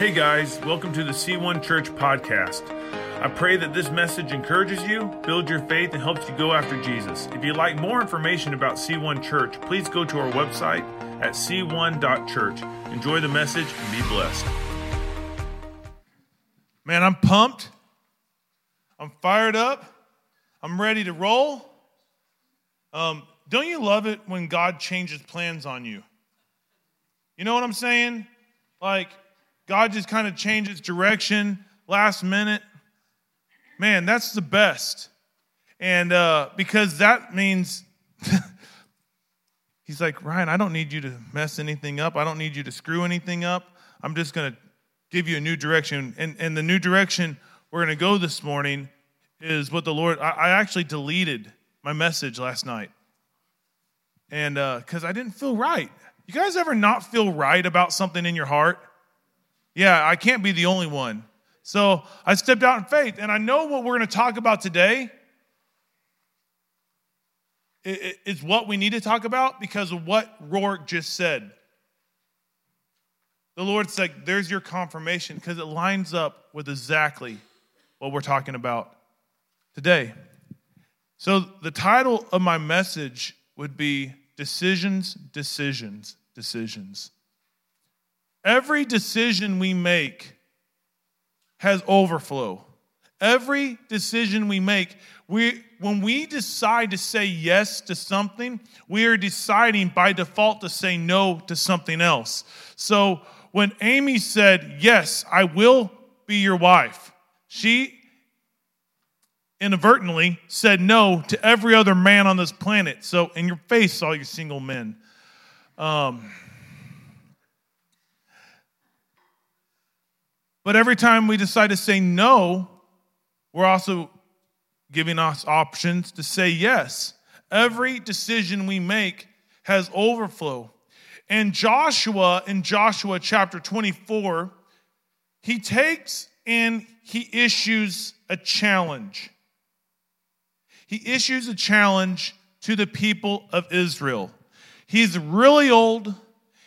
Hey guys, welcome to the C1 Church podcast. I pray that this message encourages you, builds your faith, and helps you go after Jesus. If you'd like more information about C1 Church, please go to our website at c1.church. Enjoy the message and be blessed. Man, I'm pumped. I'm fired up. I'm ready to roll. Um, don't you love it when God changes plans on you? You know what I'm saying? Like, God just kind of changes direction last minute. Man, that's the best. And uh, because that means he's like, Ryan, I don't need you to mess anything up. I don't need you to screw anything up. I'm just going to give you a new direction. And, and the new direction we're going to go this morning is what the Lord, I, I actually deleted my message last night. And because uh, I didn't feel right. You guys ever not feel right about something in your heart? Yeah, I can't be the only one. So I stepped out in faith, and I know what we're going to talk about today is what we need to talk about because of what Rourke just said. The Lord said, There's your confirmation because it lines up with exactly what we're talking about today. So, the title of my message would be Decisions, Decisions, Decisions. Every decision we make has overflow. Every decision we make, we, when we decide to say yes to something, we are deciding by default to say no to something else. So when Amy said, Yes, I will be your wife, she inadvertently said no to every other man on this planet. So, in your face, all you single men. Um, but every time we decide to say no, we're also giving us options to say yes. Every decision we make has overflow. And Joshua, in Joshua chapter 24, he takes and he issues a challenge he issues a challenge to the people of Israel. He's really old,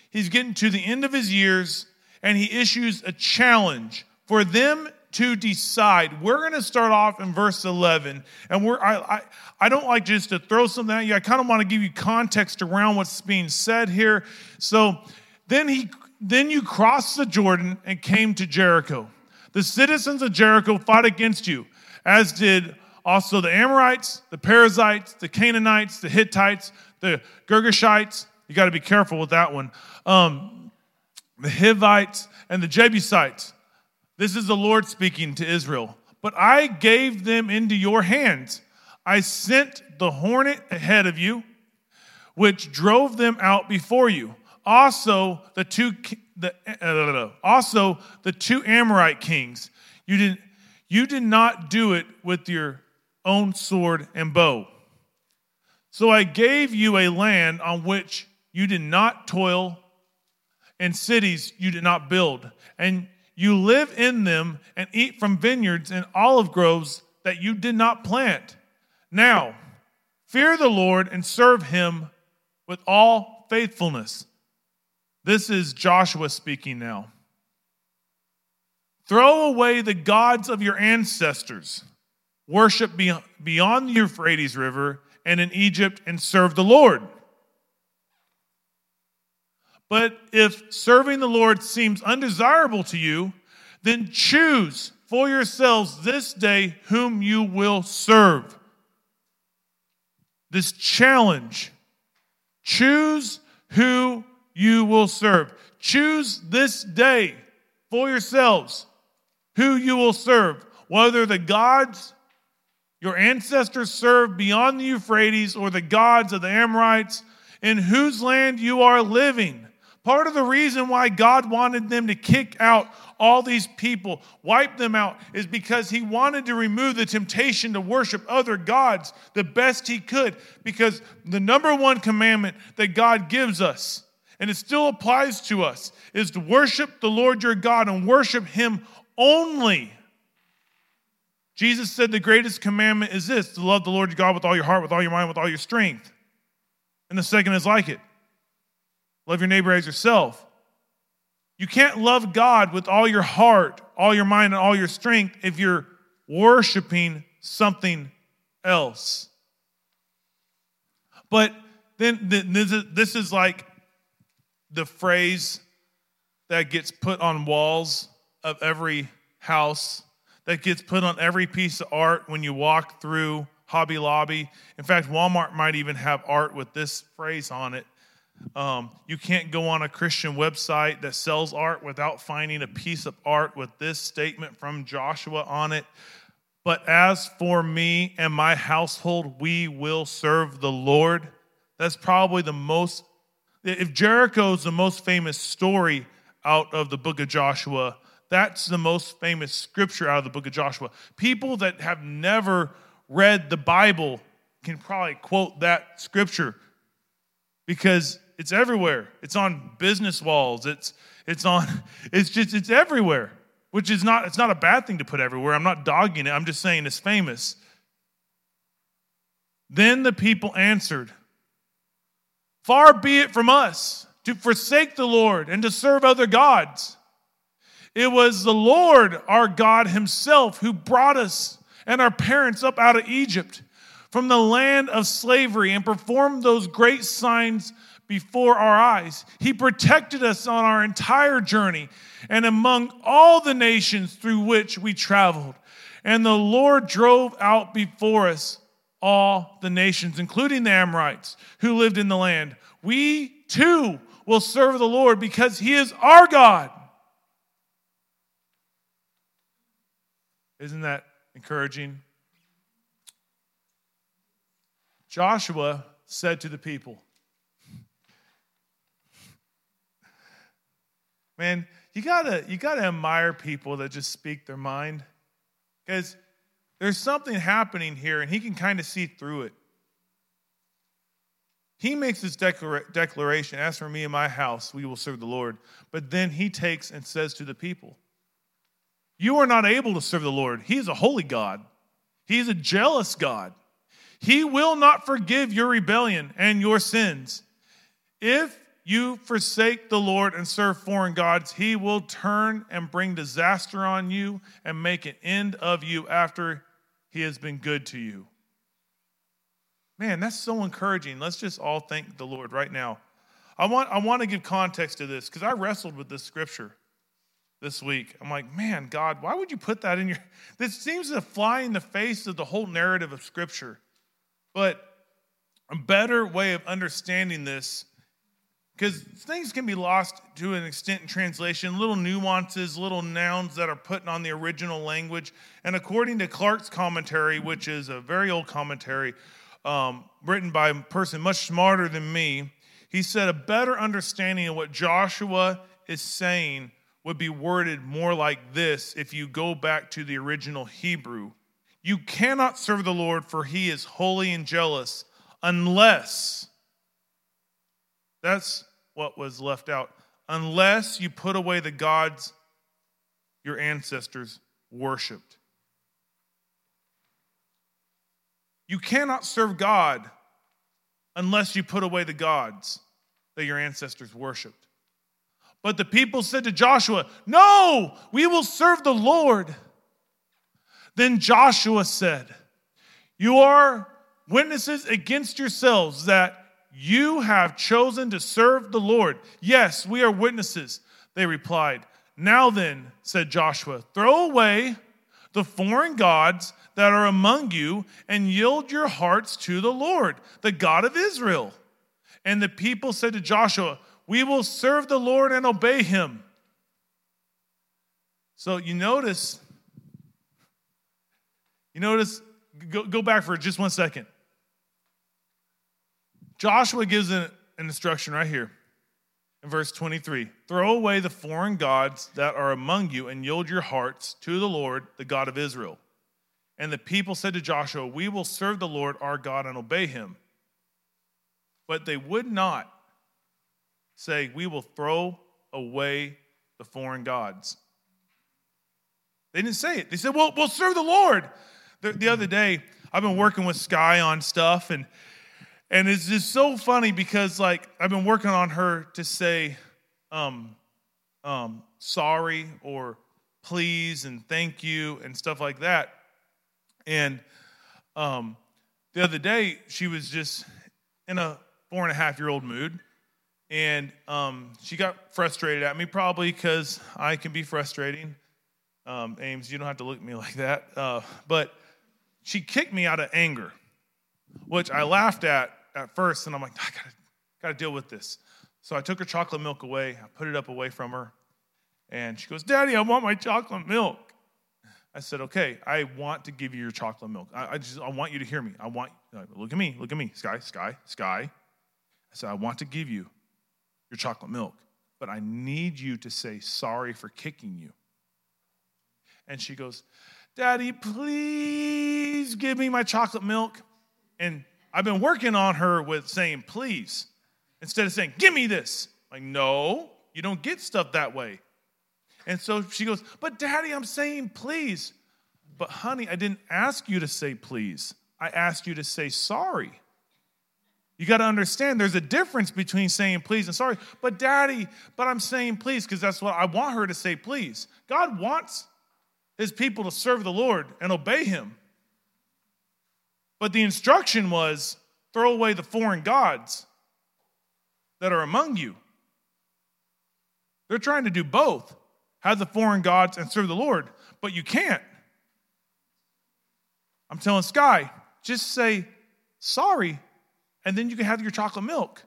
he's getting to the end of his years, and he issues a challenge for them to decide. We're going to start off in verse 11, and we're, I, I, I don't like just to throw something at you. I kind of want to give you context around what's being said here. So then he then you crossed the Jordan and came to Jericho. The citizens of Jericho fought against you, as did also the Amorites, the Perizzites, the Canaanites, the Hittites, the Girgashites. You got to be careful with that one. Um, the Hivites and the Jebusites. This is the Lord speaking to Israel. But I gave them into your hands. I sent the hornet ahead of you, which drove them out before you. Also, the two the, uh, also the two Amorite kings. You did you did not do it with your own sword and bow. So I gave you a land on which you did not toil, and cities you did not build, and you live in them and eat from vineyards and olive groves that you did not plant. Now, fear the Lord and serve him with all faithfulness. This is Joshua speaking now. Throw away the gods of your ancestors worship beyond the Euphrates River and in Egypt and serve the Lord. But if serving the Lord seems undesirable to you, then choose for yourselves this day whom you will serve. This challenge choose who you will serve. Choose this day for yourselves who you will serve, whether the gods your ancestors served beyond the Euphrates or the gods of the Amorites in whose land you are living. Part of the reason why God wanted them to kick out all these people, wipe them out, is because He wanted to remove the temptation to worship other gods the best He could. Because the number one commandment that God gives us, and it still applies to us, is to worship the Lord your God and worship Him only. Jesus said the greatest commandment is this to love the Lord your God with all your heart, with all your mind, with all your strength. And the second is like it love your neighbor as yourself. You can't love God with all your heart, all your mind, and all your strength if you're worshiping something else. But then this is like the phrase that gets put on walls of every house, that gets put on every piece of art when you walk through Hobby Lobby. In fact, Walmart might even have art with this phrase on it. Um, you can't go on a Christian website that sells art without finding a piece of art with this statement from Joshua on it. But as for me and my household, we will serve the Lord. That's probably the most, if Jericho is the most famous story out of the book of Joshua, that's the most famous scripture out of the book of Joshua. People that have never read the Bible can probably quote that scripture because it's everywhere. It's on business walls. It's it's on it's just it's everywhere, which is not it's not a bad thing to put everywhere. I'm not dogging it. I'm just saying it's famous. Then the people answered, Far be it from us to forsake the Lord and to serve other gods. It was the Lord our God Himself who brought us and our parents up out of Egypt from the land of slavery and performed those great signs before our eyes. He protected us on our entire journey and among all the nations through which we traveled. And the Lord drove out before us all the nations, including the Amorites who lived in the land. We too will serve the Lord because He is our God. Isn't that encouraging? Joshua said to the people, Man, you gotta you gotta admire people that just speak their mind. Because there's something happening here, and he can kind of see through it. He makes this declaration As for me and my house, we will serve the Lord. But then he takes and says to the people, You are not able to serve the Lord. He is a holy God, He is a jealous God. He will not forgive your rebellion and your sins. If you forsake the Lord and serve foreign gods, he will turn and bring disaster on you and make an end of you after he has been good to you. Man, that's so encouraging. Let's just all thank the Lord right now. I want, I want to give context to this because I wrestled with this scripture this week. I'm like, man, God, why would you put that in your. This seems to fly in the face of the whole narrative of scripture. But a better way of understanding this because things can be lost to an extent in translation, little nuances, little nouns that are put on the original language. And according to Clarke's commentary, which is a very old commentary um, written by a person much smarter than me, he said a better understanding of what Joshua is saying would be worded more like this if you go back to the original Hebrew. You cannot serve the Lord, for he is holy and jealous, unless that's what was left out. Unless you put away the gods your ancestors worshiped. You cannot serve God unless you put away the gods that your ancestors worshiped. But the people said to Joshua, No, we will serve the Lord. Then Joshua said, You are witnesses against yourselves that you have chosen to serve the Lord. Yes, we are witnesses. They replied. Now then, said Joshua, throw away the foreign gods that are among you and yield your hearts to the Lord, the God of Israel. And the people said to Joshua, We will serve the Lord and obey him. So you notice, you notice, go, go back for just one second. Joshua gives an, an instruction right here in verse 23 Throw away the foreign gods that are among you and yield your hearts to the Lord, the God of Israel. And the people said to Joshua, We will serve the Lord our God and obey him. But they would not say, We will throw away the foreign gods. They didn't say it. They said, Well, we'll serve the Lord. The, the other day, I've been working with Sky on stuff, and and it's just so funny because, like, I've been working on her to say, um, um, sorry or please and thank you and stuff like that. And um, the other day, she was just in a four and a half year old mood. And um, she got frustrated at me, probably because I can be frustrating. Um, Ames, you don't have to look at me like that. Uh, but she kicked me out of anger, which I laughed at at first. And I'm like, I gotta, gotta deal with this. So I took her chocolate milk away. I put it up away from her. And she goes, Daddy, I want my chocolate milk. I said, Okay, I want to give you your chocolate milk. I, I just I want you to hear me. I want look at me, look at me, Sky, Sky, Sky. I said, I want to give you your chocolate milk, but I need you to say sorry for kicking you. And she goes, Daddy, please give me my chocolate milk. And I've been working on her with saying please instead of saying, Give me this. Like, no, you don't get stuff that way. And so she goes, But daddy, I'm saying please. But honey, I didn't ask you to say please. I asked you to say sorry. You got to understand there's a difference between saying please and sorry. But daddy, but I'm saying please because that's what I want her to say please. God wants his people to serve the Lord and obey him. But the instruction was throw away the foreign gods that are among you. They're trying to do both have the foreign gods and serve the Lord, but you can't. I'm telling Sky, just say sorry, and then you can have your chocolate milk.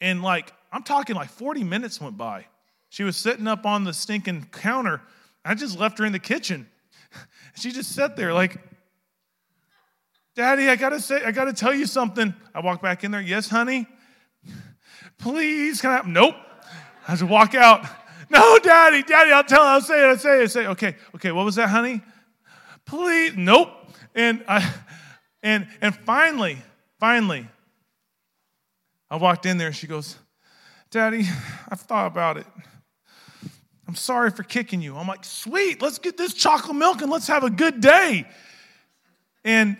And like, I'm talking like 40 minutes went by. She was sitting up on the stinking counter. I just left her in the kitchen. She just sat there like, Daddy, I gotta say, I gotta tell you something. I walk back in there. Yes, honey. Please, can I? Nope. I to walk out. No, daddy, daddy, I'll tell, I'll say it, I'll say it. I say, okay, okay, what was that, honey? Please, nope. And I, and and finally, finally, I walked in there and she goes, Daddy, I've thought about it. I'm sorry for kicking you. I'm like, sweet, let's get this chocolate milk and let's have a good day. And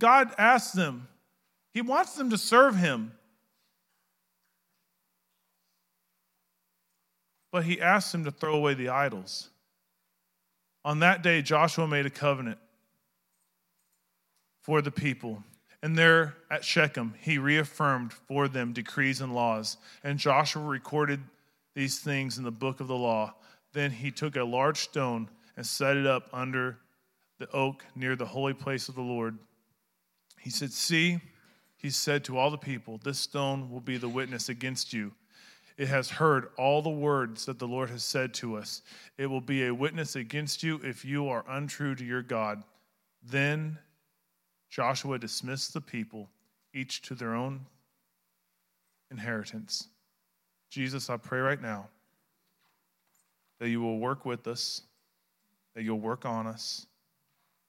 God asks them, He wants them to serve Him. but he asked them to throw away the idols. On that day, Joshua made a covenant for the people. And there at Shechem, he reaffirmed for them decrees and laws. And Joshua recorded these things in the book of the law. Then he took a large stone and set it up under the oak near the holy place of the Lord. He said, See, he said to all the people, this stone will be the witness against you it has heard all the words that the Lord has said to us. It will be a witness against you if you are untrue to your God. Then Joshua dismissed the people, each to their own inheritance. Jesus, I pray right now that you will work with us, that you'll work on us,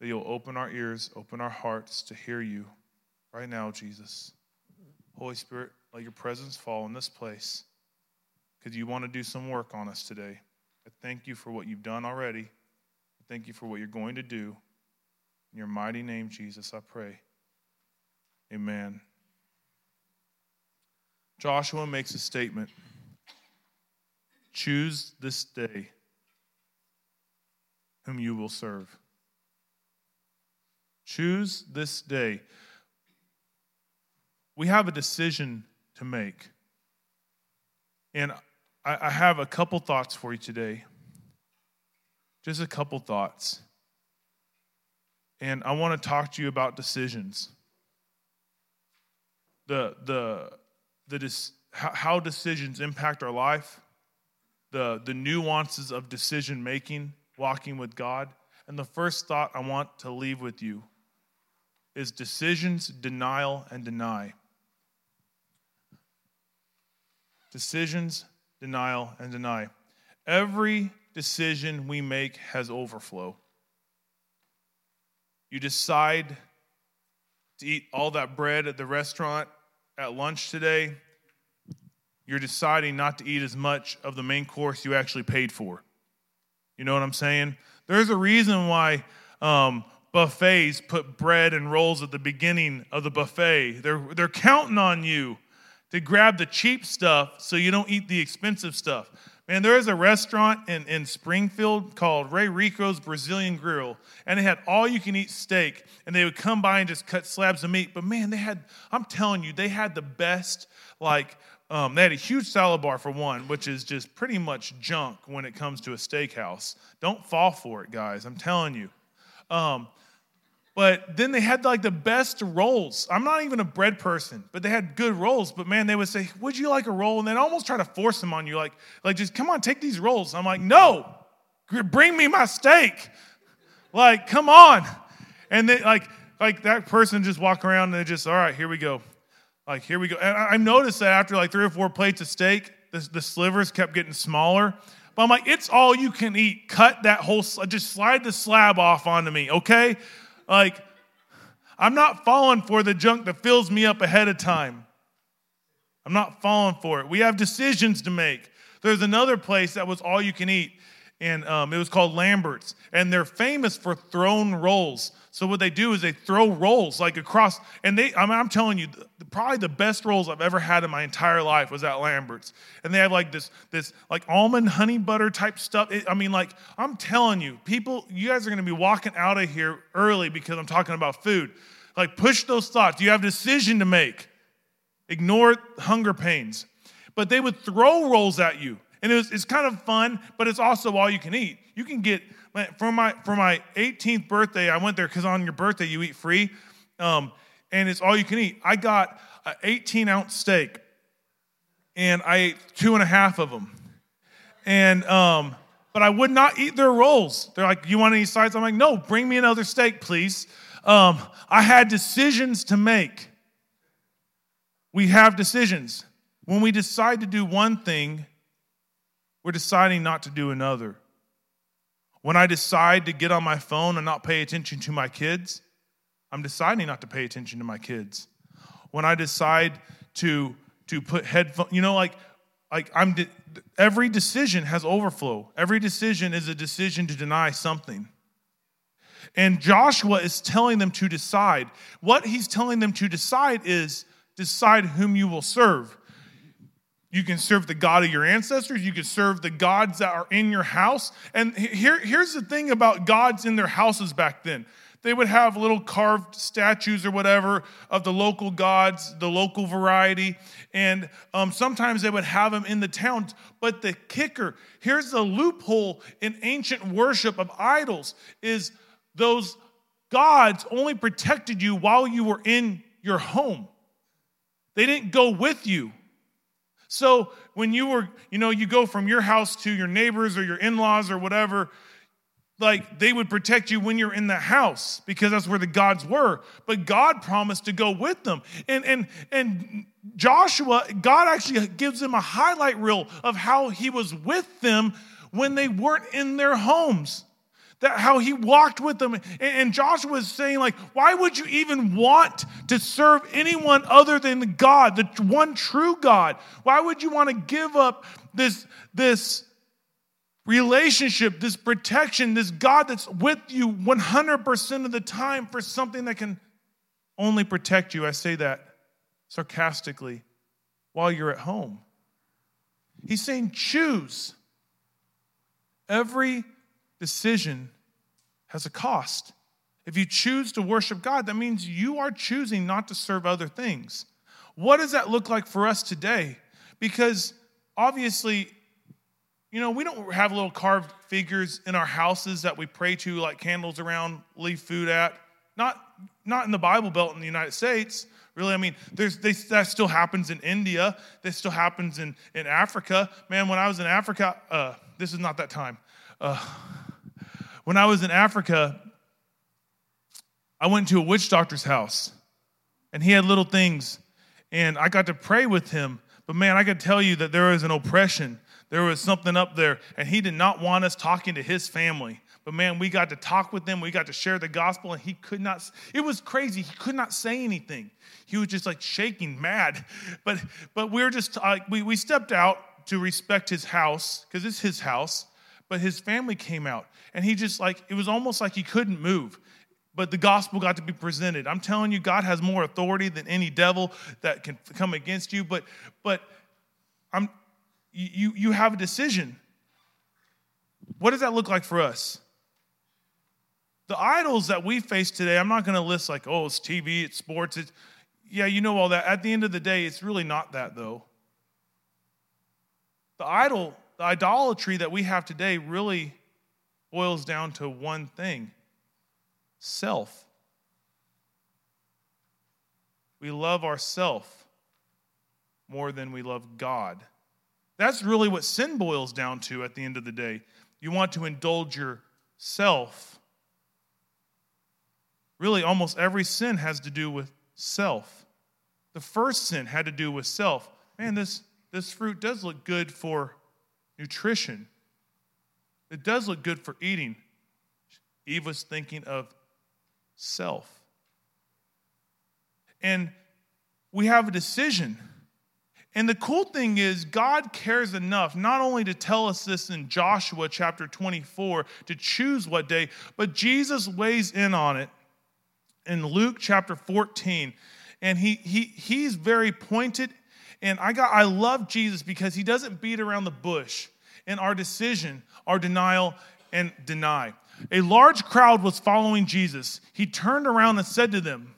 that you'll open our ears, open our hearts to hear you right now, Jesus. Holy Spirit, let your presence fall in this place because you want to do some work on us today. I thank you for what you've done already. I thank you for what you're going to do. In your mighty name, Jesus, I pray. Amen. Joshua makes a statement Choose this day whom you will serve. Choose this day. We have a decision to make. And I, have a couple thoughts for you today. Just a couple thoughts. And I want to talk to you about decisions. The, the, the, how decisions impact our life, the, the nuances of decision making, walking with God. And the first thought I want to leave with you is decisions, denial, and deny. Decisions, denial, and deny. Every decision we make has overflow. You decide to eat all that bread at the restaurant at lunch today, you're deciding not to eat as much of the main course you actually paid for. You know what I'm saying? There's a reason why um, buffets put bread and rolls at the beginning of the buffet. They're, they're counting on you to grab the cheap stuff so you don't eat the expensive stuff. Man, there is a restaurant in, in Springfield called Ray Rico's Brazilian Grill, and they had all you can eat steak, and they would come by and just cut slabs of meat. But man, they had, I'm telling you, they had the best, like, um, they had a huge salad bar for one, which is just pretty much junk when it comes to a steakhouse. Don't fall for it, guys. I'm telling you. Um, but then they had like the best rolls. I'm not even a bread person, but they had good rolls. But man, they would say, "Would you like a roll?" And they'd almost try to force them on you, like, like just come on, take these rolls. I'm like, no, bring me my steak. Like, come on. And they like, like that person just walk around and they just, all right, here we go. Like, here we go. And I noticed that after like three or four plates of steak, the, the slivers kept getting smaller. But I'm like, it's all you can eat. Cut that whole, just slide the slab off onto me, okay? Like, I'm not falling for the junk that fills me up ahead of time. I'm not falling for it. We have decisions to make. There's another place that was all you can eat, and um, it was called Lambert's, and they're famous for thrown rolls. So what they do is they throw rolls like across, and they. I mean, I'm telling you, the, probably the best rolls I've ever had in my entire life was at Lambert's, and they have like this this like almond honey butter type stuff. It, I mean, like I'm telling you, people, you guys are going to be walking out of here early because I'm talking about food. Like push those thoughts. You have a decision to make. Ignore hunger pains, but they would throw rolls at you, and it was, it's kind of fun, but it's also all you can eat. You can get for my for my 18th birthday, I went there because on your birthday you eat free, um, and it's all you can eat. I got an 18 ounce steak, and I ate two and a half of them, and um, but I would not eat their rolls. They're like, "You want any sides?" I'm like, "No, bring me another steak, please." Um, I had decisions to make. We have decisions. When we decide to do one thing, we're deciding not to do another. When I decide to get on my phone and not pay attention to my kids, I'm deciding not to pay attention to my kids. When I decide to to put headphones, you know, like like I'm de- every decision has overflow. Every decision is a decision to deny something. And Joshua is telling them to decide. What he's telling them to decide is decide whom you will serve. You can serve the God of your ancestors. You can serve the gods that are in your house. And here, here's the thing about gods in their houses back then they would have little carved statues or whatever of the local gods, the local variety. And um, sometimes they would have them in the towns. But the kicker here's the loophole in ancient worship of idols is those gods only protected you while you were in your home, they didn't go with you. So when you were, you know, you go from your house to your neighbors or your in laws or whatever, like they would protect you when you're in the house because that's where the gods were. But God promised to go with them. And and and Joshua, God actually gives them a highlight reel of how he was with them when they weren't in their homes that how he walked with them. And Joshua is saying, like, why would you even want to serve anyone other than God, the one true God? Why would you want to give up this, this relationship, this protection, this God that's with you 100% of the time for something that can only protect you? I say that sarcastically while you're at home. He's saying, choose. Every decision has a cost. If you choose to worship God, that means you are choosing not to serve other things. What does that look like for us today? Because obviously, you know, we don't have little carved figures in our houses that we pray to, like candles around, leave food at. Not, not in the Bible Belt in the United States. Really, I mean, there's, they, that still happens in India. That still happens in, in Africa. Man, when I was in Africa, uh, this is not that time. Uh, when I was in Africa, I went to a witch doctor's house and he had little things and I got to pray with him. But man, I could tell you that there was an oppression. There was something up there and he did not want us talking to his family. But man, we got to talk with them. We got to share the gospel, and he could not. It was crazy. He could not say anything. He was just like shaking, mad. But but we were just like we we stepped out to respect his house because it's his house. But his family came out, and he just like, it was almost like he couldn't move. but the gospel got to be presented. I'm telling you, God has more authority than any devil that can come against you. But but I'm you you have a decision. What does that look like for us? The idols that we face today, I'm not going to list like, oh, it's TV, it's sports, it's yeah, you know all that. At the end of the day, it's really not that though. The idol, the idolatry that we have today really boils down to one thing self. We love ourself more than we love God. That's really what sin boils down to at the end of the day. You want to indulge yourself. Really, almost every sin has to do with self. The first sin had to do with self. Man, this, this fruit does look good for nutrition, it does look good for eating. Eve was thinking of self. And we have a decision. And the cool thing is, God cares enough not only to tell us this in Joshua chapter 24 to choose what day, but Jesus weighs in on it in Luke chapter 14. And he, he, he's very pointed. And I, got, I love Jesus because he doesn't beat around the bush in our decision, our denial, and deny. A large crowd was following Jesus. He turned around and said to them,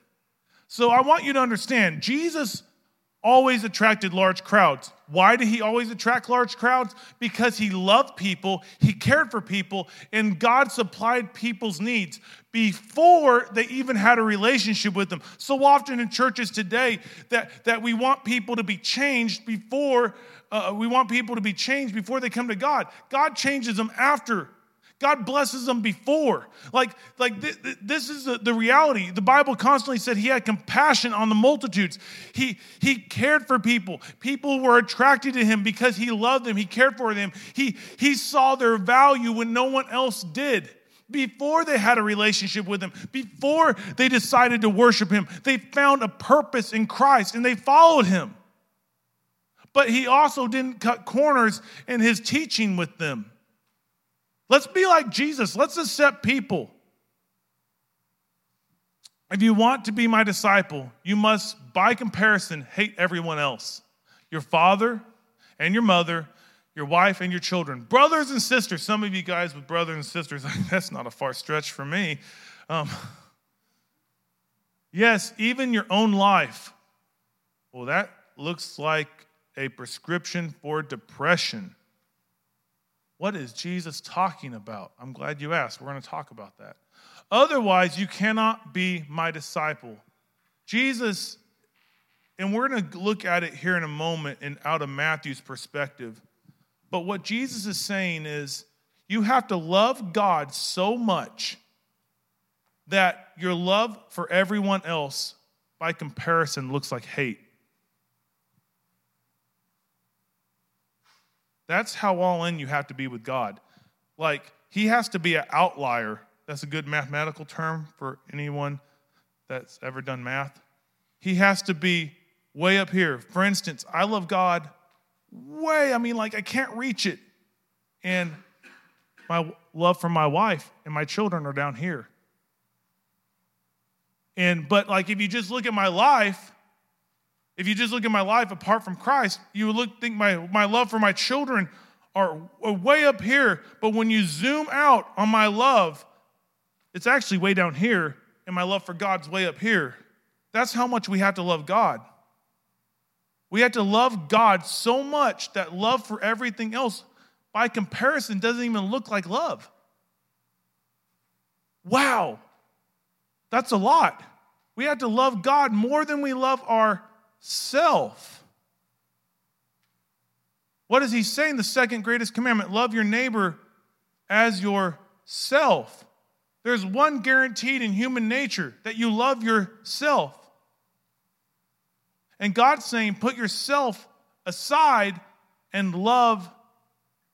So I want you to understand, Jesus always attracted large crowds. Why did he always attract large crowds? Because he loved people, he cared for people, and God supplied people's needs before they even had a relationship with them. So often in churches today that, that we want people to be changed before uh, we want people to be changed before they come to God. God changes them after God blesses them before. Like, like th- th- this is the, the reality. The Bible constantly said he had compassion on the multitudes. He, he cared for people. People were attracted to him because he loved them. He cared for them. He, he saw their value when no one else did. Before they had a relationship with him, before they decided to worship him, they found a purpose in Christ and they followed him. But he also didn't cut corners in his teaching with them. Let's be like Jesus. Let's accept people. If you want to be my disciple, you must, by comparison, hate everyone else your father and your mother, your wife and your children, brothers and sisters. Some of you guys with brothers and sisters, that's not a far stretch for me. Um, yes, even your own life. Well, that looks like a prescription for depression. What is Jesus talking about? I'm glad you asked. We're going to talk about that. Otherwise, you cannot be my disciple. Jesus, and we're going to look at it here in a moment and out of Matthew's perspective. But what Jesus is saying is you have to love God so much that your love for everyone else, by comparison, looks like hate. That's how all in you have to be with God. Like, He has to be an outlier. That's a good mathematical term for anyone that's ever done math. He has to be way up here. For instance, I love God way, I mean, like, I can't reach it. And my love for my wife and my children are down here. And, but like, if you just look at my life, if you just look at my life apart from Christ, you would look, think my, my love for my children are way up here. But when you zoom out on my love, it's actually way down here, and my love for God's way up here. That's how much we have to love God. We have to love God so much that love for everything else, by comparison, doesn't even look like love. Wow, that's a lot. We have to love God more than we love our self. What is he saying? The second greatest commandment love your neighbor as yourself. There's one guaranteed in human nature that you love yourself. And God's saying, put yourself aside and love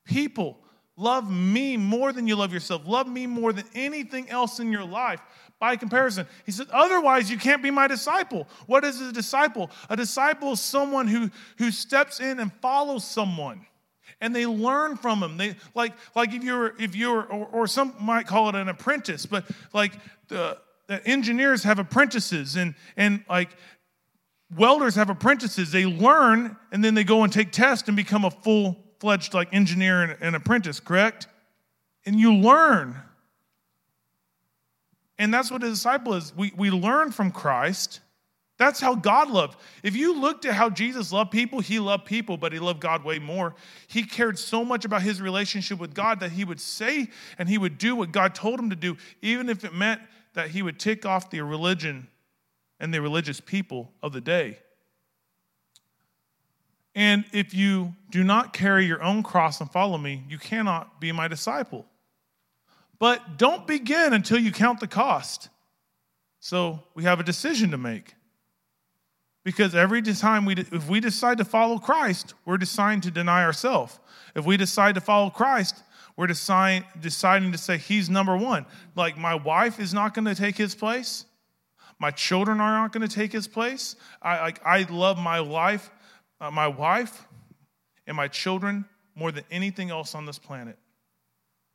people. Love me more than you love yourself. Love me more than anything else in your life by comparison. He said, Otherwise, you can't be my disciple. What is a disciple? A disciple is someone who, who steps in and follows someone. And they learn from him. They like like if you're if you're or, or some might call it an apprentice, but like the that engineers have apprentices and, and like welders have apprentices. They learn and then they go and take tests and become a full fledged like engineer and, and apprentice, correct? And you learn. And that's what a disciple is. We, we learn from Christ. That's how God loved. If you looked at how Jesus loved people, he loved people, but he loved God way more. He cared so much about his relationship with God that he would say and he would do what God told him to do, even if it meant that he would tick off the religion and the religious people of the day. And if you do not carry your own cross and follow me, you cannot be my disciple. But don't begin until you count the cost. So we have a decision to make. Because every time we, if we decide to follow Christ, we're deciding to deny ourselves. If we decide to follow Christ, we're decide, deciding to say he's number one. Like my wife is not going to take his place. My children are not going to take his place. I, like, I love my life, uh, my wife, and my children more than anything else on this planet,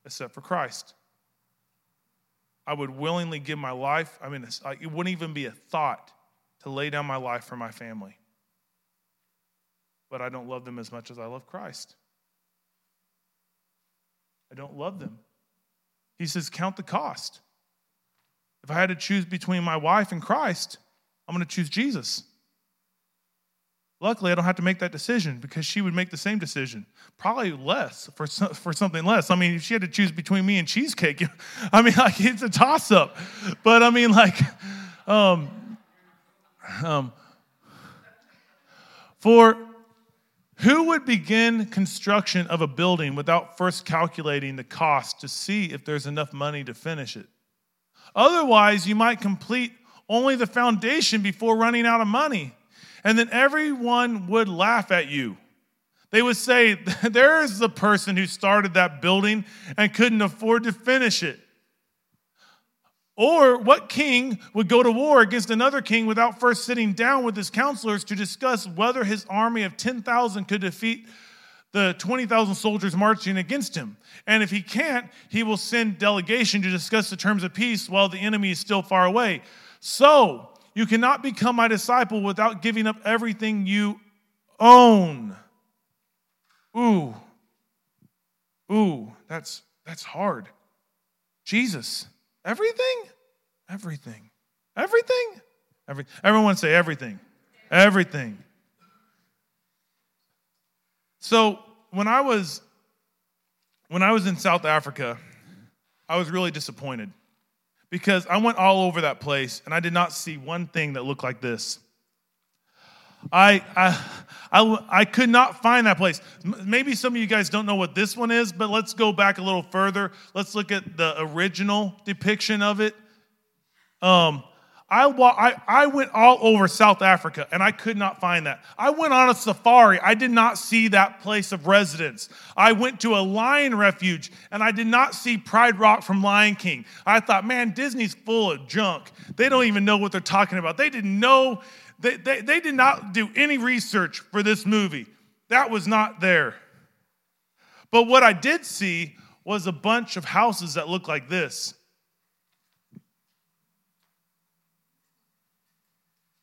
except for Christ. I would willingly give my life. I mean, it wouldn't even be a thought to lay down my life for my family. But I don't love them as much as I love Christ. I don't love them. He says, Count the cost. If I had to choose between my wife and Christ, I'm going to choose Jesus. Luckily, I don't have to make that decision because she would make the same decision. Probably less for, for something less. I mean, if she had to choose between me and cheesecake, I mean, like it's a toss up. But I mean, like, um, um, for who would begin construction of a building without first calculating the cost to see if there's enough money to finish it? Otherwise, you might complete only the foundation before running out of money. And then everyone would laugh at you. They would say, There's the person who started that building and couldn't afford to finish it. Or what king would go to war against another king without first sitting down with his counselors to discuss whether his army of 10,000 could defeat the 20,000 soldiers marching against him. And if he can't, he will send delegation to discuss the terms of peace while the enemy is still far away. So, you cannot become my disciple without giving up everything you own. Ooh. Ooh, that's that's hard. Jesus, everything? Everything. Everything? Every, everyone say everything. Everything. So when I was when I was in South Africa, I was really disappointed because I went all over that place and I did not see one thing that looked like this. I, I, I, I could not find that place. Maybe some of you guys don't know what this one is, but let's go back a little further. Let's look at the original depiction of it. Um, I, I, I went all over South Africa and I could not find that. I went on a safari. I did not see that place of residence. I went to a lion refuge and I did not see Pride Rock from Lion King. I thought, man, Disney's full of junk. They don't even know what they're talking about. They didn't know, they, they, they did not do any research for this movie. That was not there. But what I did see was a bunch of houses that looked like this.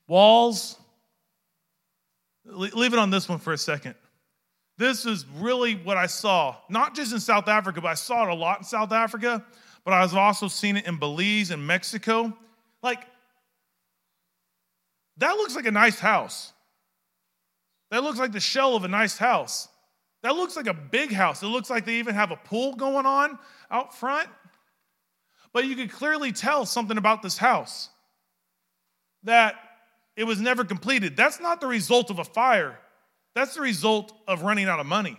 Walls. Leave it on this one for a second. This is really what I saw, not just in South Africa, but I saw it a lot in South Africa, but I was also seeing it in Belize and Mexico. Like, that looks like a nice house. That looks like the shell of a nice house. That looks like a big house. It looks like they even have a pool going on out front. But you could clearly tell something about this house that it was never completed. That's not the result of a fire, that's the result of running out of money.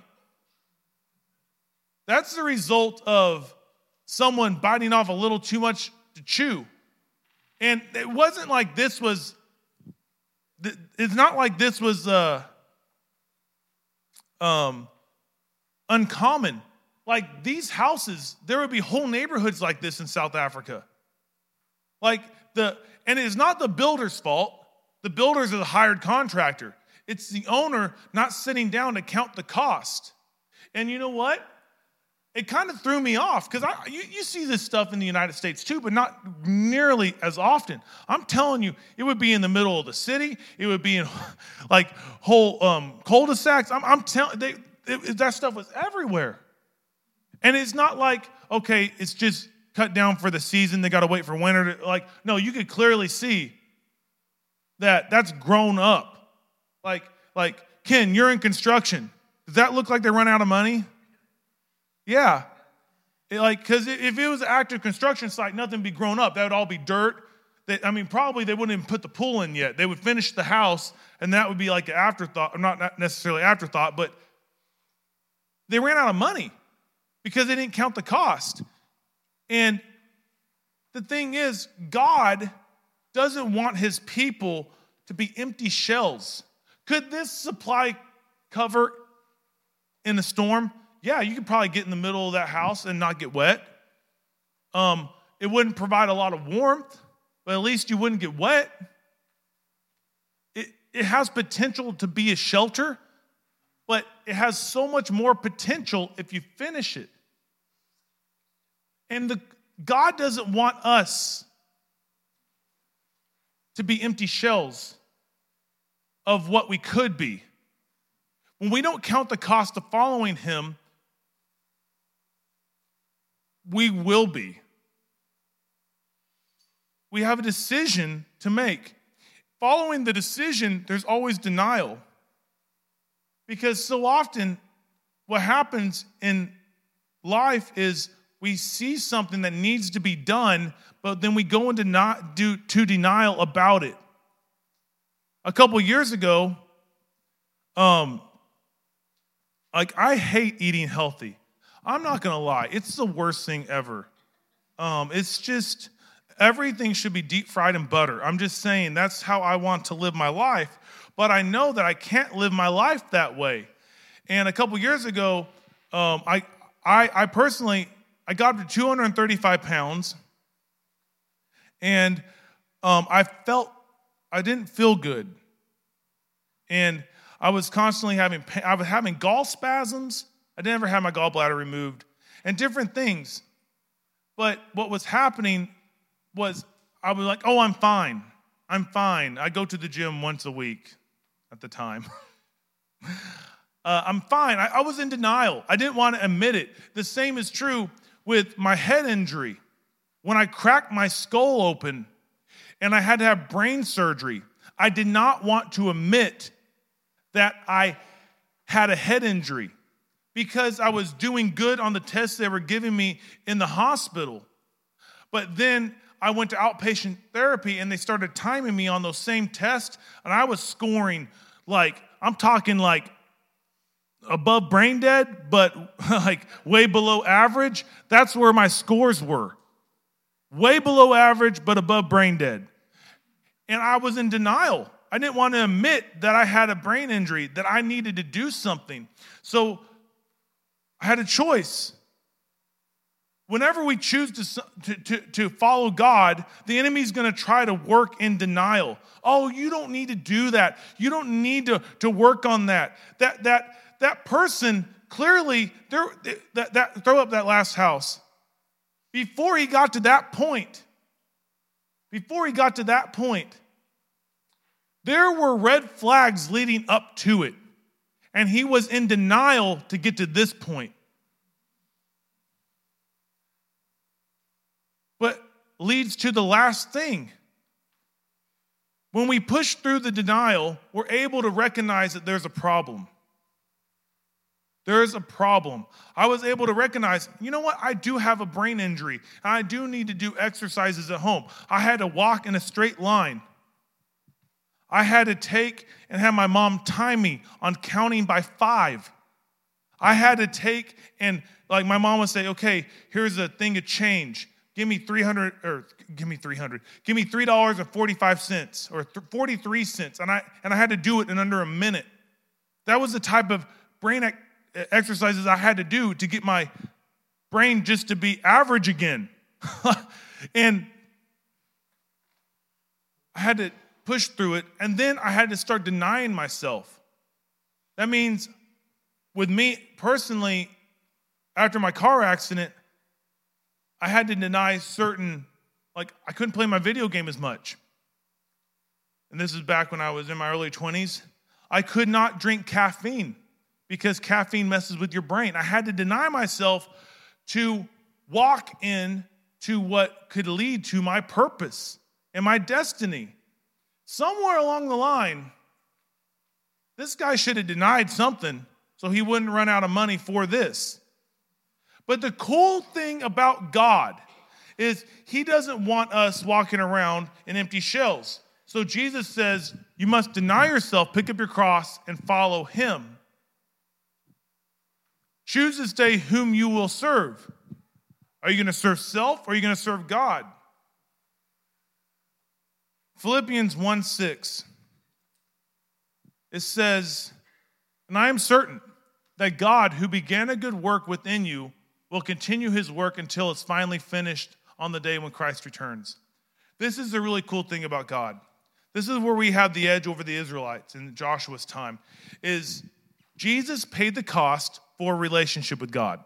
That's the result of someone biting off a little too much to chew. And it wasn't like this was, it's not like this was uh, um, uncommon. Like these houses, there would be whole neighborhoods like this in South Africa. Like the, and it is not the builder's fault. The builder is a hired contractor. It's the owner not sitting down to count the cost. And you know what? it kind of threw me off because you, you see this stuff in the United States too, but not nearly as often. I'm telling you, it would be in the middle of the city. It would be in like whole um, cul-de-sacs. I'm, I'm telling that stuff was everywhere, and it's not like okay, it's just cut down for the season. They got to wait for winter. To, like no, you could clearly see that that's grown up. Like like Ken, you're in construction. Does that look like they run out of money? Yeah. It, like, because if it was an active construction site, nothing would be grown up. That would all be dirt. They, I mean, probably they wouldn't even put the pool in yet. They would finish the house, and that would be like an afterthought, or not necessarily afterthought, but they ran out of money because they didn't count the cost. And the thing is, God doesn't want his people to be empty shells. Could this supply cover in a storm? yeah, you could probably get in the middle of that house and not get wet. Um, it wouldn't provide a lot of warmth, but at least you wouldn't get wet. It, it has potential to be a shelter, but it has so much more potential if you finish it. And the, God doesn't want us to be empty shells of what we could be. When we don't count the cost of following Him, we will be. We have a decision to make. Following the decision, there's always denial. Because so often, what happens in life is we see something that needs to be done, but then we go into not do to denial about it. A couple years ago, um, like I hate eating healthy. I'm not to lie, it's the worst thing ever. Um, it's just everything should be deep fried in butter. I'm just saying that's how I want to live my life. But I know that I can't live my life that way. And a couple years ago, um, I, I, I personally, I got up to 235 pounds, and um, I felt I didn't feel good, and I was constantly having I was having gall spasms. I never had my gallbladder removed and different things. But what was happening was I was like, oh, I'm fine. I'm fine. I go to the gym once a week at the time. uh, I'm fine. I, I was in denial. I didn't want to admit it. The same is true with my head injury. When I cracked my skull open and I had to have brain surgery, I did not want to admit that I had a head injury because I was doing good on the tests they were giving me in the hospital. But then I went to outpatient therapy and they started timing me on those same tests, and I was scoring like, I'm talking like above brain dead, but like way below average. That's where my scores were. Way below average, but above brain dead. And I was in denial. I didn't want to admit that I had a brain injury, that I needed to do something. So I had a choice. Whenever we choose to, to, to, follow God, the enemy's going to try to work in denial. Oh, you don't need to do that. You don't need to, to work on that. That, that, that person clearly, that, that, throw up that last house. Before he got to that point, before he got to that point, there were red flags leading up to it. And he was in denial to get to this point. But leads to the last thing. When we push through the denial, we're able to recognize that there's a problem. There is a problem. I was able to recognize, you know what? I do have a brain injury. And I do need to do exercises at home. I had to walk in a straight line. I had to take and have my mom time me on counting by five. I had to take and, like, my mom would say, okay, here's a thing of change. Give me 300, or give me 300. Give me $3.45 or 43 cents. And I, and I had to do it in under a minute. That was the type of brain exercises I had to do to get my brain just to be average again. and I had to push through it, and then I had to start denying myself. That means, with me personally, after my car accident, I had to deny certain, like, I couldn't play my video game as much. And this is back when I was in my early 20s. I could not drink caffeine because caffeine messes with your brain. I had to deny myself to walk in to what could lead to my purpose and my destiny. Somewhere along the line, this guy should have denied something so he wouldn't run out of money for this. But the cool thing about God is he doesn't want us walking around in empty shells. So Jesus says, You must deny yourself, pick up your cross, and follow him. Choose this day whom you will serve. Are you going to serve self or are you going to serve God? Philippians 1 6. It says, And I am certain that God, who began a good work within you, will continue his work until it's finally finished on the day when Christ returns. This is the really cool thing about God. This is where we have the edge over the Israelites in Joshua's time is Jesus paid the cost for a relationship with God.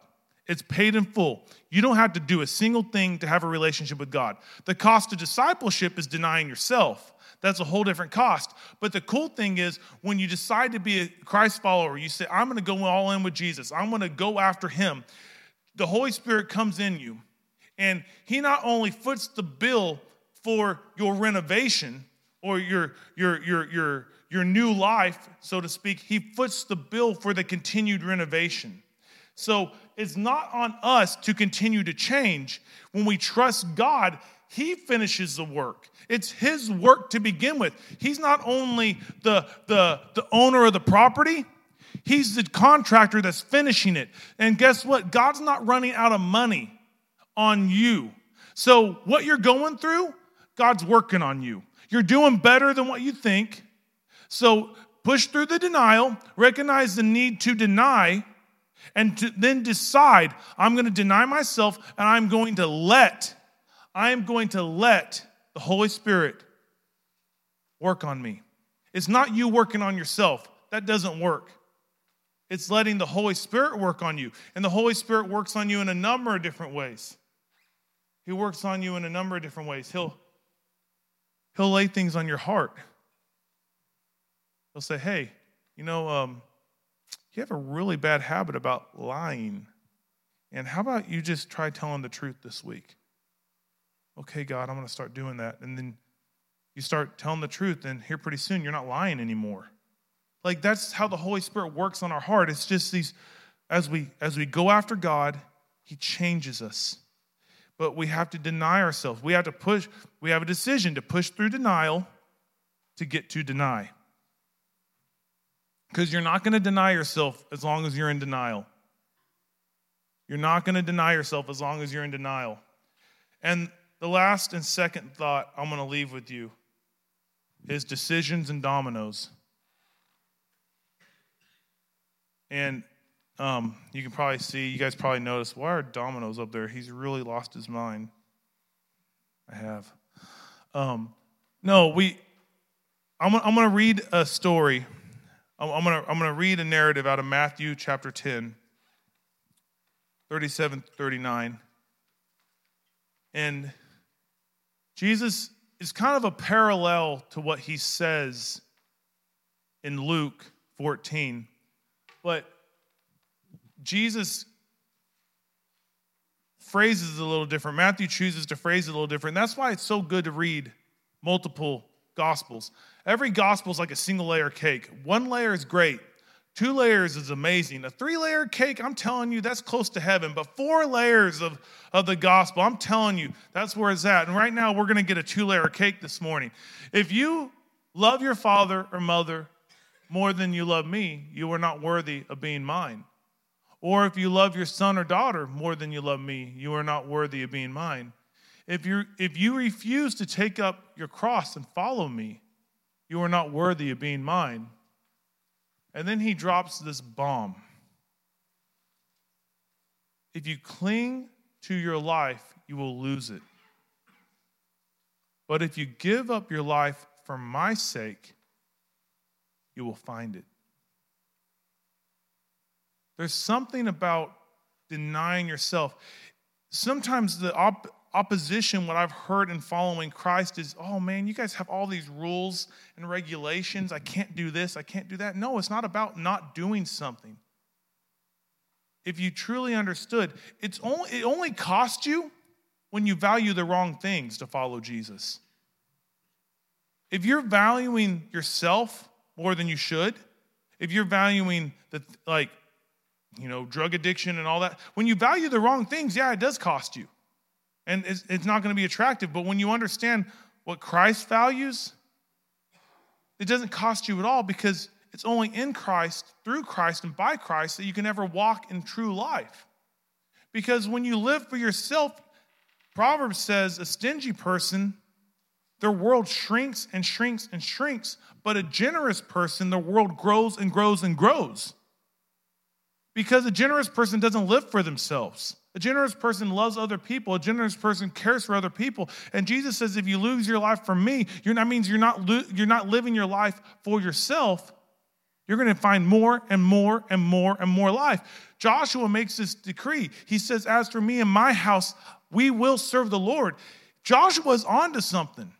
It's paid in full. You don't have to do a single thing to have a relationship with God. The cost of discipleship is denying yourself. That's a whole different cost. But the cool thing is when you decide to be a Christ follower, you say, I'm going to go all in with Jesus, I'm going to go after him. The Holy Spirit comes in you, and he not only foots the bill for your renovation or your, your, your, your, your new life, so to speak, he foots the bill for the continued renovation. So it's not on us to continue to change. When we trust God, He finishes the work. It's His work to begin with. He's not only the, the, the owner of the property, He's the contractor that's finishing it. And guess what? God's not running out of money on you. So, what you're going through, God's working on you. You're doing better than what you think. So, push through the denial, recognize the need to deny and to then decide I'm going to deny myself and I'm going to let, I am going to let the Holy Spirit work on me. It's not you working on yourself, that doesn't work. It's letting the Holy Spirit work on you. And the Holy Spirit works on you in a number of different ways. He works on you in a number of different ways. He'll, he'll lay things on your heart. He'll say, hey, you know, um, you have a really bad habit about lying. And how about you just try telling the truth this week? Okay, God, I'm going to start doing that. And then you start telling the truth, and here pretty soon you're not lying anymore. Like that's how the Holy Spirit works on our heart. It's just these as we as we go after God, he changes us. But we have to deny ourselves. We have to push, we have a decision to push through denial to get to deny. Because you're not going to deny yourself as long as you're in denial. You're not going to deny yourself as long as you're in denial. And the last and second thought I'm going to leave with you is decisions and dominoes. And um, you can probably see, you guys probably noticed, why are dominoes up there? He's really lost his mind. I have. Um, no, we. I'm, I'm going to read a story I'm going to I'm going to read a narrative out of Matthew chapter 10, 37 39. And Jesus is kind of a parallel to what he says in Luke 14. But Jesus phrases it a little different. Matthew chooses to phrase it a little different. That's why it's so good to read multiple gospels. Every gospel is like a single layer cake. One layer is great. Two layers is amazing. A three layer cake, I'm telling you, that's close to heaven. But four layers of, of the gospel, I'm telling you, that's where it's at. And right now, we're going to get a two layer cake this morning. If you love your father or mother more than you love me, you are not worthy of being mine. Or if you love your son or daughter more than you love me, you are not worthy of being mine. If you if you refuse to take up your cross and follow me, you are not worthy of being mine. And then he drops this bomb. If you cling to your life, you will lose it. But if you give up your life for my sake, you will find it. There's something about denying yourself. Sometimes the op- opposition, what I've heard in following Christ is, oh man, you guys have all these rules and regulations. I can't do this, I can't do that. No, it's not about not doing something. If you truly understood, it's only, it only costs you when you value the wrong things to follow Jesus. If you're valuing yourself more than you should, if you're valuing the like, you know, drug addiction and all that, when you value the wrong things, yeah, it does cost you. And it's, it's not going to be attractive. But when you understand what Christ values, it doesn't cost you at all because it's only in Christ, through Christ, and by Christ that you can ever walk in true life. Because when you live for yourself, Proverbs says a stingy person, their world shrinks and shrinks and shrinks, but a generous person, their world grows and grows and grows. Because a generous person doesn't live for themselves. A generous person loves other people. A generous person cares for other people. And Jesus says, if you lose your life for me, that means you're not, you're not living your life for yourself. You're going to find more and more and more and more life. Joshua makes this decree. He says, As for me and my house, we will serve the Lord. Joshua's onto something.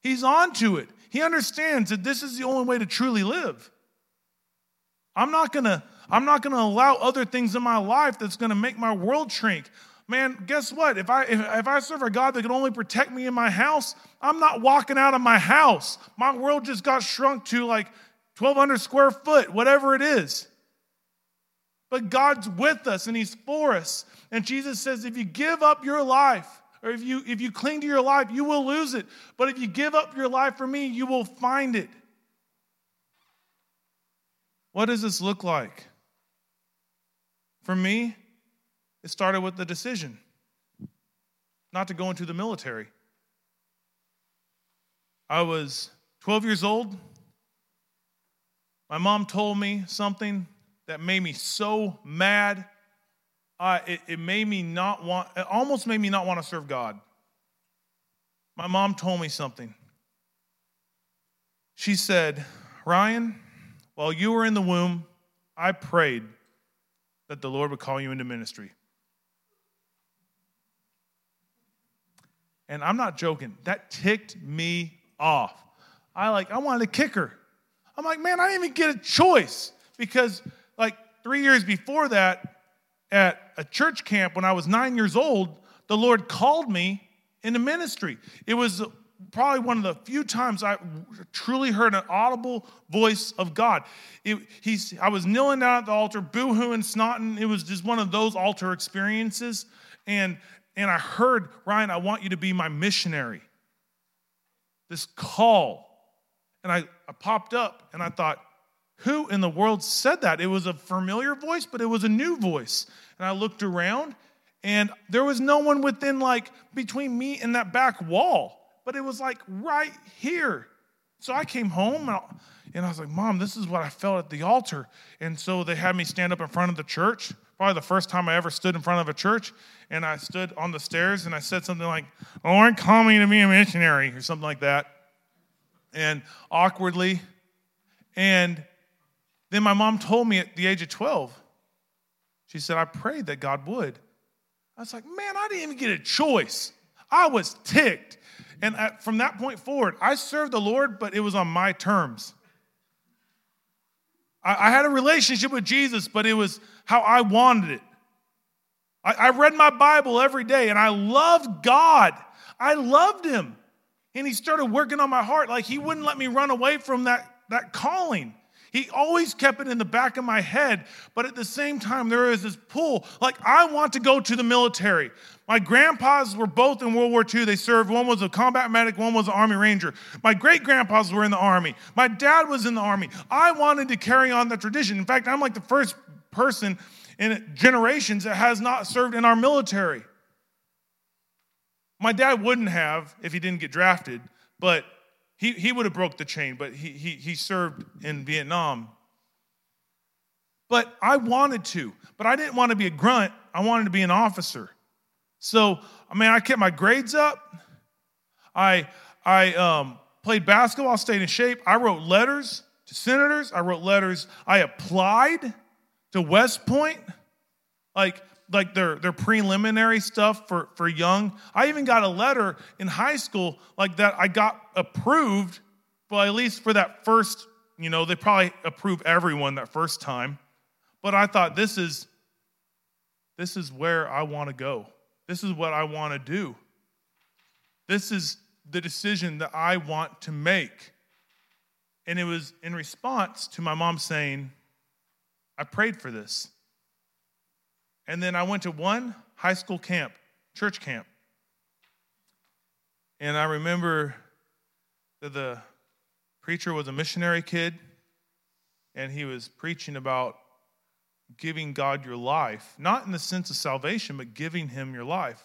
He's onto it. He understands that this is the only way to truly live. I'm not going to I'm not going to allow other things in my life that's going to make my world shrink. Man, guess what? If I if, if I serve a God that can only protect me in my house, I'm not walking out of my house. My world just got shrunk to like 1200 square foot, whatever it is. But God's with us and he's for us. And Jesus says if you give up your life, or if you if you cling to your life, you will lose it. But if you give up your life for me, you will find it. What does this look like? For me, it started with the decision not to go into the military. I was 12 years old. My mom told me something that made me so mad. Uh, it, it made me not want, it almost made me not want to serve God. My mom told me something. She said, Ryan, while you were in the womb, I prayed that the Lord would call you into ministry. And I'm not joking. That ticked me off. I like I wanted to kick her. I'm like, man, I didn't even get a choice because like 3 years before that at a church camp when I was 9 years old, the Lord called me into ministry. It was probably one of the few times I truly heard an audible voice of God. It, he's, I was kneeling down at the altar, boohooing, snotting. It was just one of those altar experiences. And, and I heard, Ryan, I want you to be my missionary. This call. And I, I popped up and I thought, who in the world said that? It was a familiar voice, but it was a new voice. And I looked around and there was no one within, like, between me and that back wall but it was like right here. So I came home uh, and I was like, Mom, this is what I felt at the altar. And so they had me stand up in front of the church, probably the first time I ever stood in front of a church. And I stood on the stairs and I said something like, Lord, call me to be a missionary, or something like that. And awkwardly. And then my mom told me at the age of 12, she said, I prayed that God would. I was like, man, I didn't even get a choice. I was ticked. And from that point forward, I served the Lord, but it was on my terms. I, I had a relationship with Jesus, but it was how I wanted it. I, I read my Bible every day and I loved God. I loved Him. And He started working on my heart. Like He wouldn't let me run away from that, that calling. He always kept it in the back of my head, but at the same time, there is this pull. Like, I want to go to the military. My grandpas were both in World War II. They served. One was a combat medic, one was an Army Ranger. My great grandpas were in the Army. My dad was in the Army. I wanted to carry on the tradition. In fact, I'm like the first person in generations that has not served in our military. My dad wouldn't have if he didn't get drafted, but he, he would have broke the chain, but he, he, he served in Vietnam. But I wanted to, but I didn't want to be a grunt. I wanted to be an officer. So, I mean, I kept my grades up. I, I um, played basketball, stayed in shape. I wrote letters to senators. I wrote letters. I applied to West Point. like like their their preliminary stuff for for young. I even got a letter in high school like that I got approved, well at least for that first, you know, they probably approve everyone that first time. But I thought this is this is where I want to go. This is what I want to do. This is the decision that I want to make. And it was in response to my mom saying, I prayed for this. And then I went to one high school camp, church camp. And I remember that the preacher was a missionary kid, and he was preaching about giving God your life, not in the sense of salvation, but giving Him your life.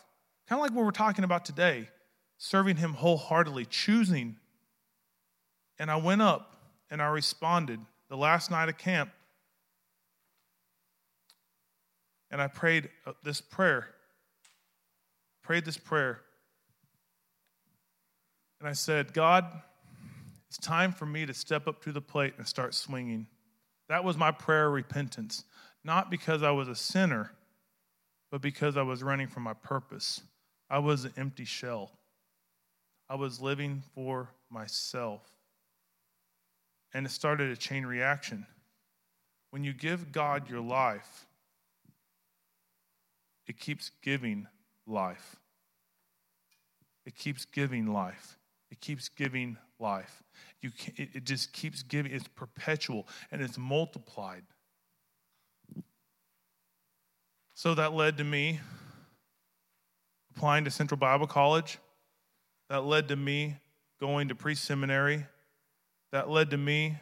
Kind of like what we're talking about today, serving Him wholeheartedly, choosing. And I went up and I responded the last night of camp and I prayed uh, this prayer. Prayed this prayer. And I said, God, it's time for me to step up to the plate and start swinging. That was my prayer of repentance. Not because I was a sinner, but because I was running from my purpose. I was an empty shell. I was living for myself. And it started a chain reaction. When you give God your life, it keeps giving life. It keeps giving life. It keeps giving life. You can, it, it just keeps giving. It's perpetual and it's multiplied. So that led to me applying to Central Bible College. That led to me going to pre seminary. That led to me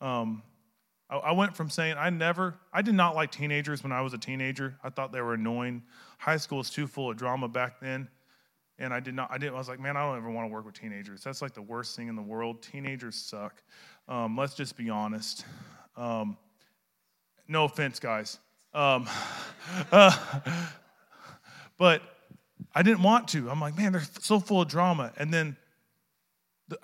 um, I went from saying I never, I did not like teenagers when I was a teenager. I thought they were annoying. High school was too full of drama back then. And I did not, I didn't, I was like, man, I don't ever want to work with teenagers. That's like the worst thing in the world. Teenagers suck. Um, let's just be honest. Um, no offense, guys. Um, uh, but I didn't want to. I'm like, man, they're so full of drama. And then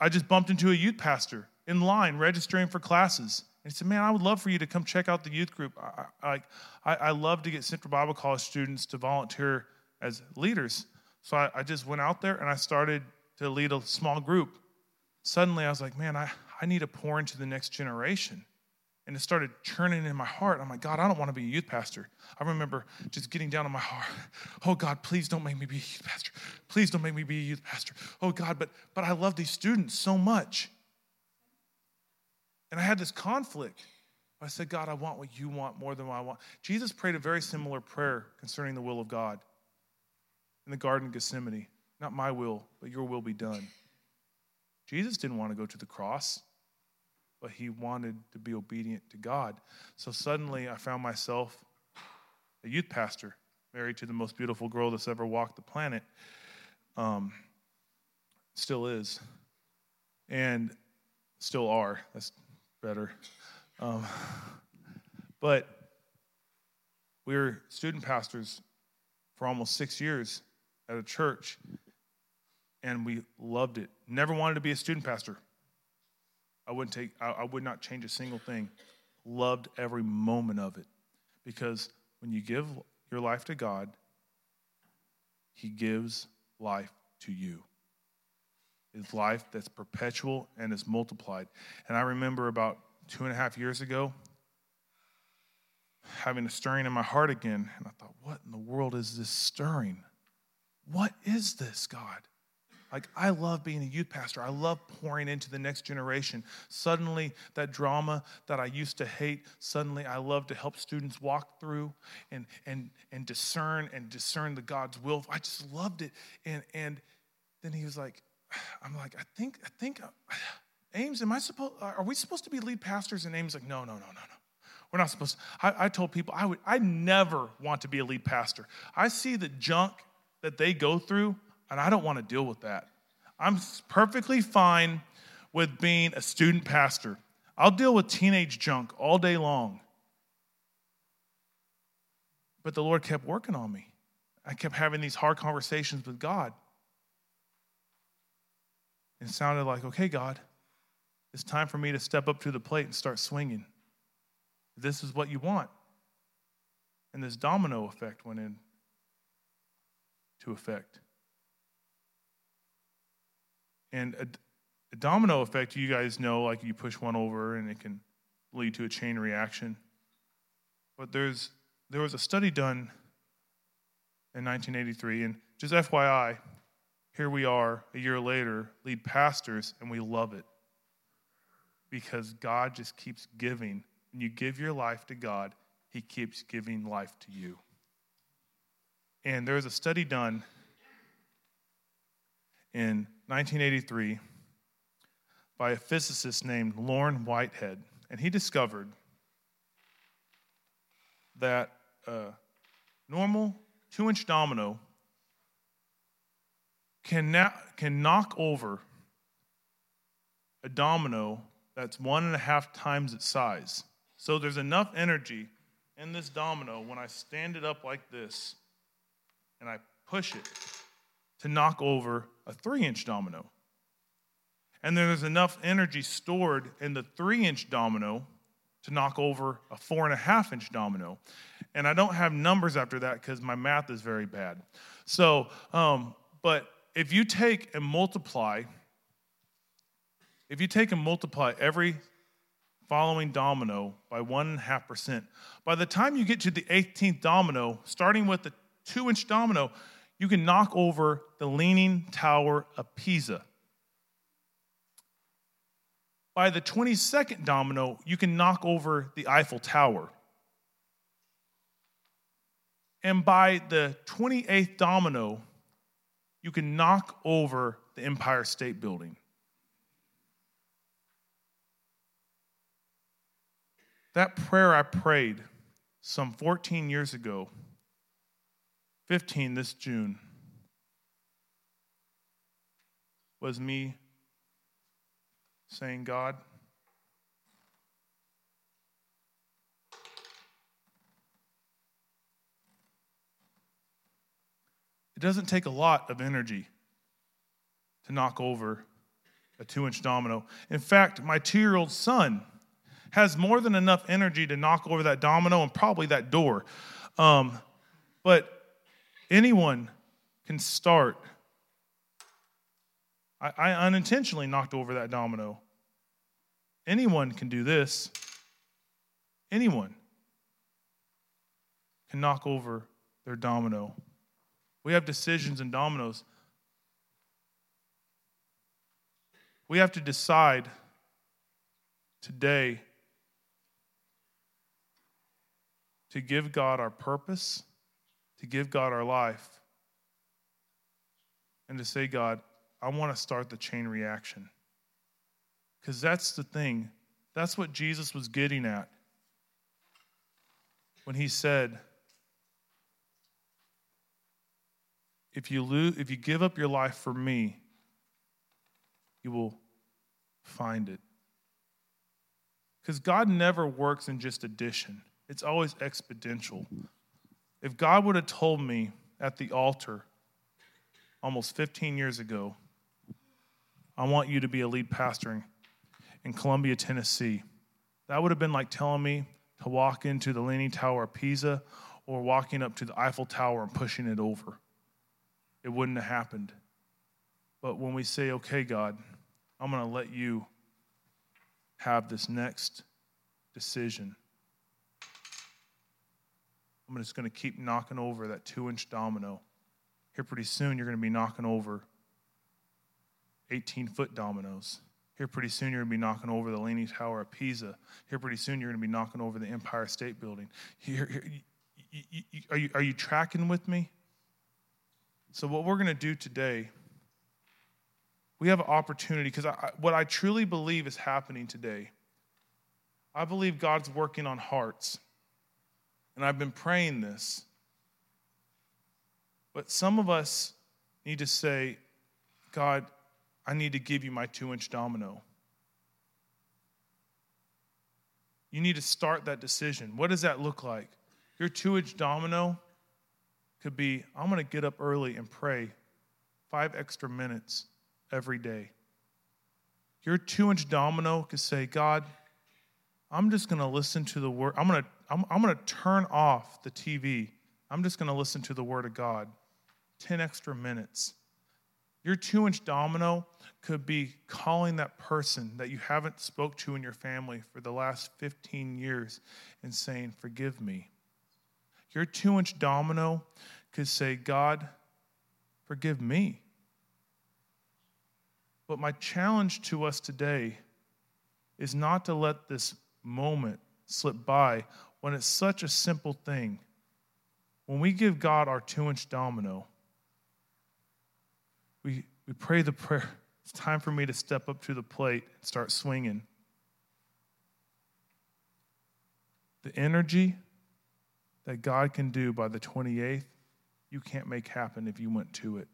I just bumped into a youth pastor in line registering for classes. And he said, Man, I would love for you to come check out the youth group. I, I, I love to get Central Bible College students to volunteer as leaders. So I, I just went out there and I started to lead a small group. Suddenly I was like, Man, I, I need to pour into the next generation. And it started churning in my heart. I'm like, God, I don't want to be a youth pastor. I remember just getting down on my heart. Oh God, please don't make me be a youth pastor. Please don't make me be a youth pastor. Oh God, but but I love these students so much. And I had this conflict. I said, God, I want what you want more than what I want. Jesus prayed a very similar prayer concerning the will of God in the Garden of Gethsemane. Not my will, but your will be done. Jesus didn't want to go to the cross, but he wanted to be obedient to God. So suddenly I found myself a youth pastor, married to the most beautiful girl that's ever walked the planet. Um, still is. And still are. That's better. Um, but we were student pastors for almost six years at a church, and we loved it. Never wanted to be a student pastor. I wouldn't take. I, I would not change a single thing. Loved every moment of it, because when you give your life to God, He gives life to you is life that's perpetual and is multiplied. And I remember about two and a half years ago having a stirring in my heart again. And I thought, what in the world is this stirring? What is this, God? Like, I love being a youth pastor. I love pouring into the next generation. Suddenly, that drama that I used to hate, suddenly I love to help students walk through and, and, and discern and discern the God's will. I just loved it. And, and then he was like, I'm like, I think, I think, uh, Ames, am I supposed, are we supposed to be lead pastors? And Ames like, no, no, no, no, no. We're not supposed to. I, I told people I would, I never want to be a lead pastor. I see the junk that they go through, and I don't want to deal with that. I'm perfectly fine with being a student pastor. I'll deal with teenage junk all day long. But the Lord kept working on me. I kept having these hard conversations with God. It sounded like, okay, God, it's time for me to step up to the plate and start swinging. This is what you want. And this domino effect went in to effect. And a, a domino effect, you guys know, like you push one over and it can lead to a chain reaction. But there's there was a study done in 1983, and just FYI, here we are a year later, lead pastors, and we love it because God just keeps giving. When you give your life to God, He keeps giving life to you. And there was a study done in 1983 by a physicist named Lorne Whitehead, and he discovered that a normal two inch domino can, na- can knock over a domino that's one and a half times its size. So there's enough energy in this domino when I stand it up like this and I push it to knock over a three inch domino. And there's enough energy stored in the three inch domino to knock over a four and a half inch domino. And I don't have numbers after that because my math is very bad. So, um, but if you take and multiply, if you take and multiply every following domino by one and a half percent, by the time you get to the 18th domino, starting with the two inch domino, you can knock over the Leaning Tower of Pisa. By the 22nd domino, you can knock over the Eiffel Tower. And by the 28th domino, you can knock over the Empire State Building. That prayer I prayed some 14 years ago, 15 this June, was me saying, God, it doesn't take a lot of energy to knock over a two inch domino. In fact, my two year old son has more than enough energy to knock over that domino and probably that door. Um, but anyone can start I, I unintentionally knocked over that domino. Anyone can do this. Anyone can knock over their domino. We have decisions and dominoes. We have to decide today to give God our purpose, to give God our life, and to say, God, I want to start the chain reaction. Because that's the thing. That's what Jesus was getting at when he said, if you, lose, if you give up your life for me, you will find it. Because God never works in just addition, it's always exponential. If God would have told me at the altar almost 15 years ago, I want you to be a lead pastor in, in Columbia, Tennessee. That would have been like telling me to walk into the Leaning Tower of Pisa or walking up to the Eiffel Tower and pushing it over. It wouldn't have happened. But when we say, okay, God, I'm going to let you have this next decision, I'm just going to keep knocking over that two inch domino. Here, pretty soon, you're going to be knocking over 18 foot dominoes. Here, pretty soon, you're going to be knocking over the Leaning Tower of Pisa. Here, pretty soon, you're going to be knocking over the Empire State Building. Here, here you, you, you, are, you, are you tracking with me? So, what we're going to do today, we have an opportunity because what I truly believe is happening today, I believe God's working on hearts. And I've been praying this. But some of us need to say, God, I need to give you my two inch domino. You need to start that decision. What does that look like? Your two inch domino could be I'm going to get up early and pray five extra minutes every day. Your two inch domino could say, God, I'm just going to listen to the word. I'm going to I'm, I'm going to turn off the TV. I'm just going to listen to the word of God. 10 extra minutes. Your 2-inch domino could be calling that person that you haven't spoke to in your family for the last 15 years and saying, "Forgive me." Your 2-inch domino could say, "God, forgive me." But my challenge to us today is not to let this moment slip by when it's such a simple thing. When we give God our two inch domino, we, we pray the prayer it's time for me to step up to the plate and start swinging. The energy that God can do by the 28th, you can't make happen if you went to it.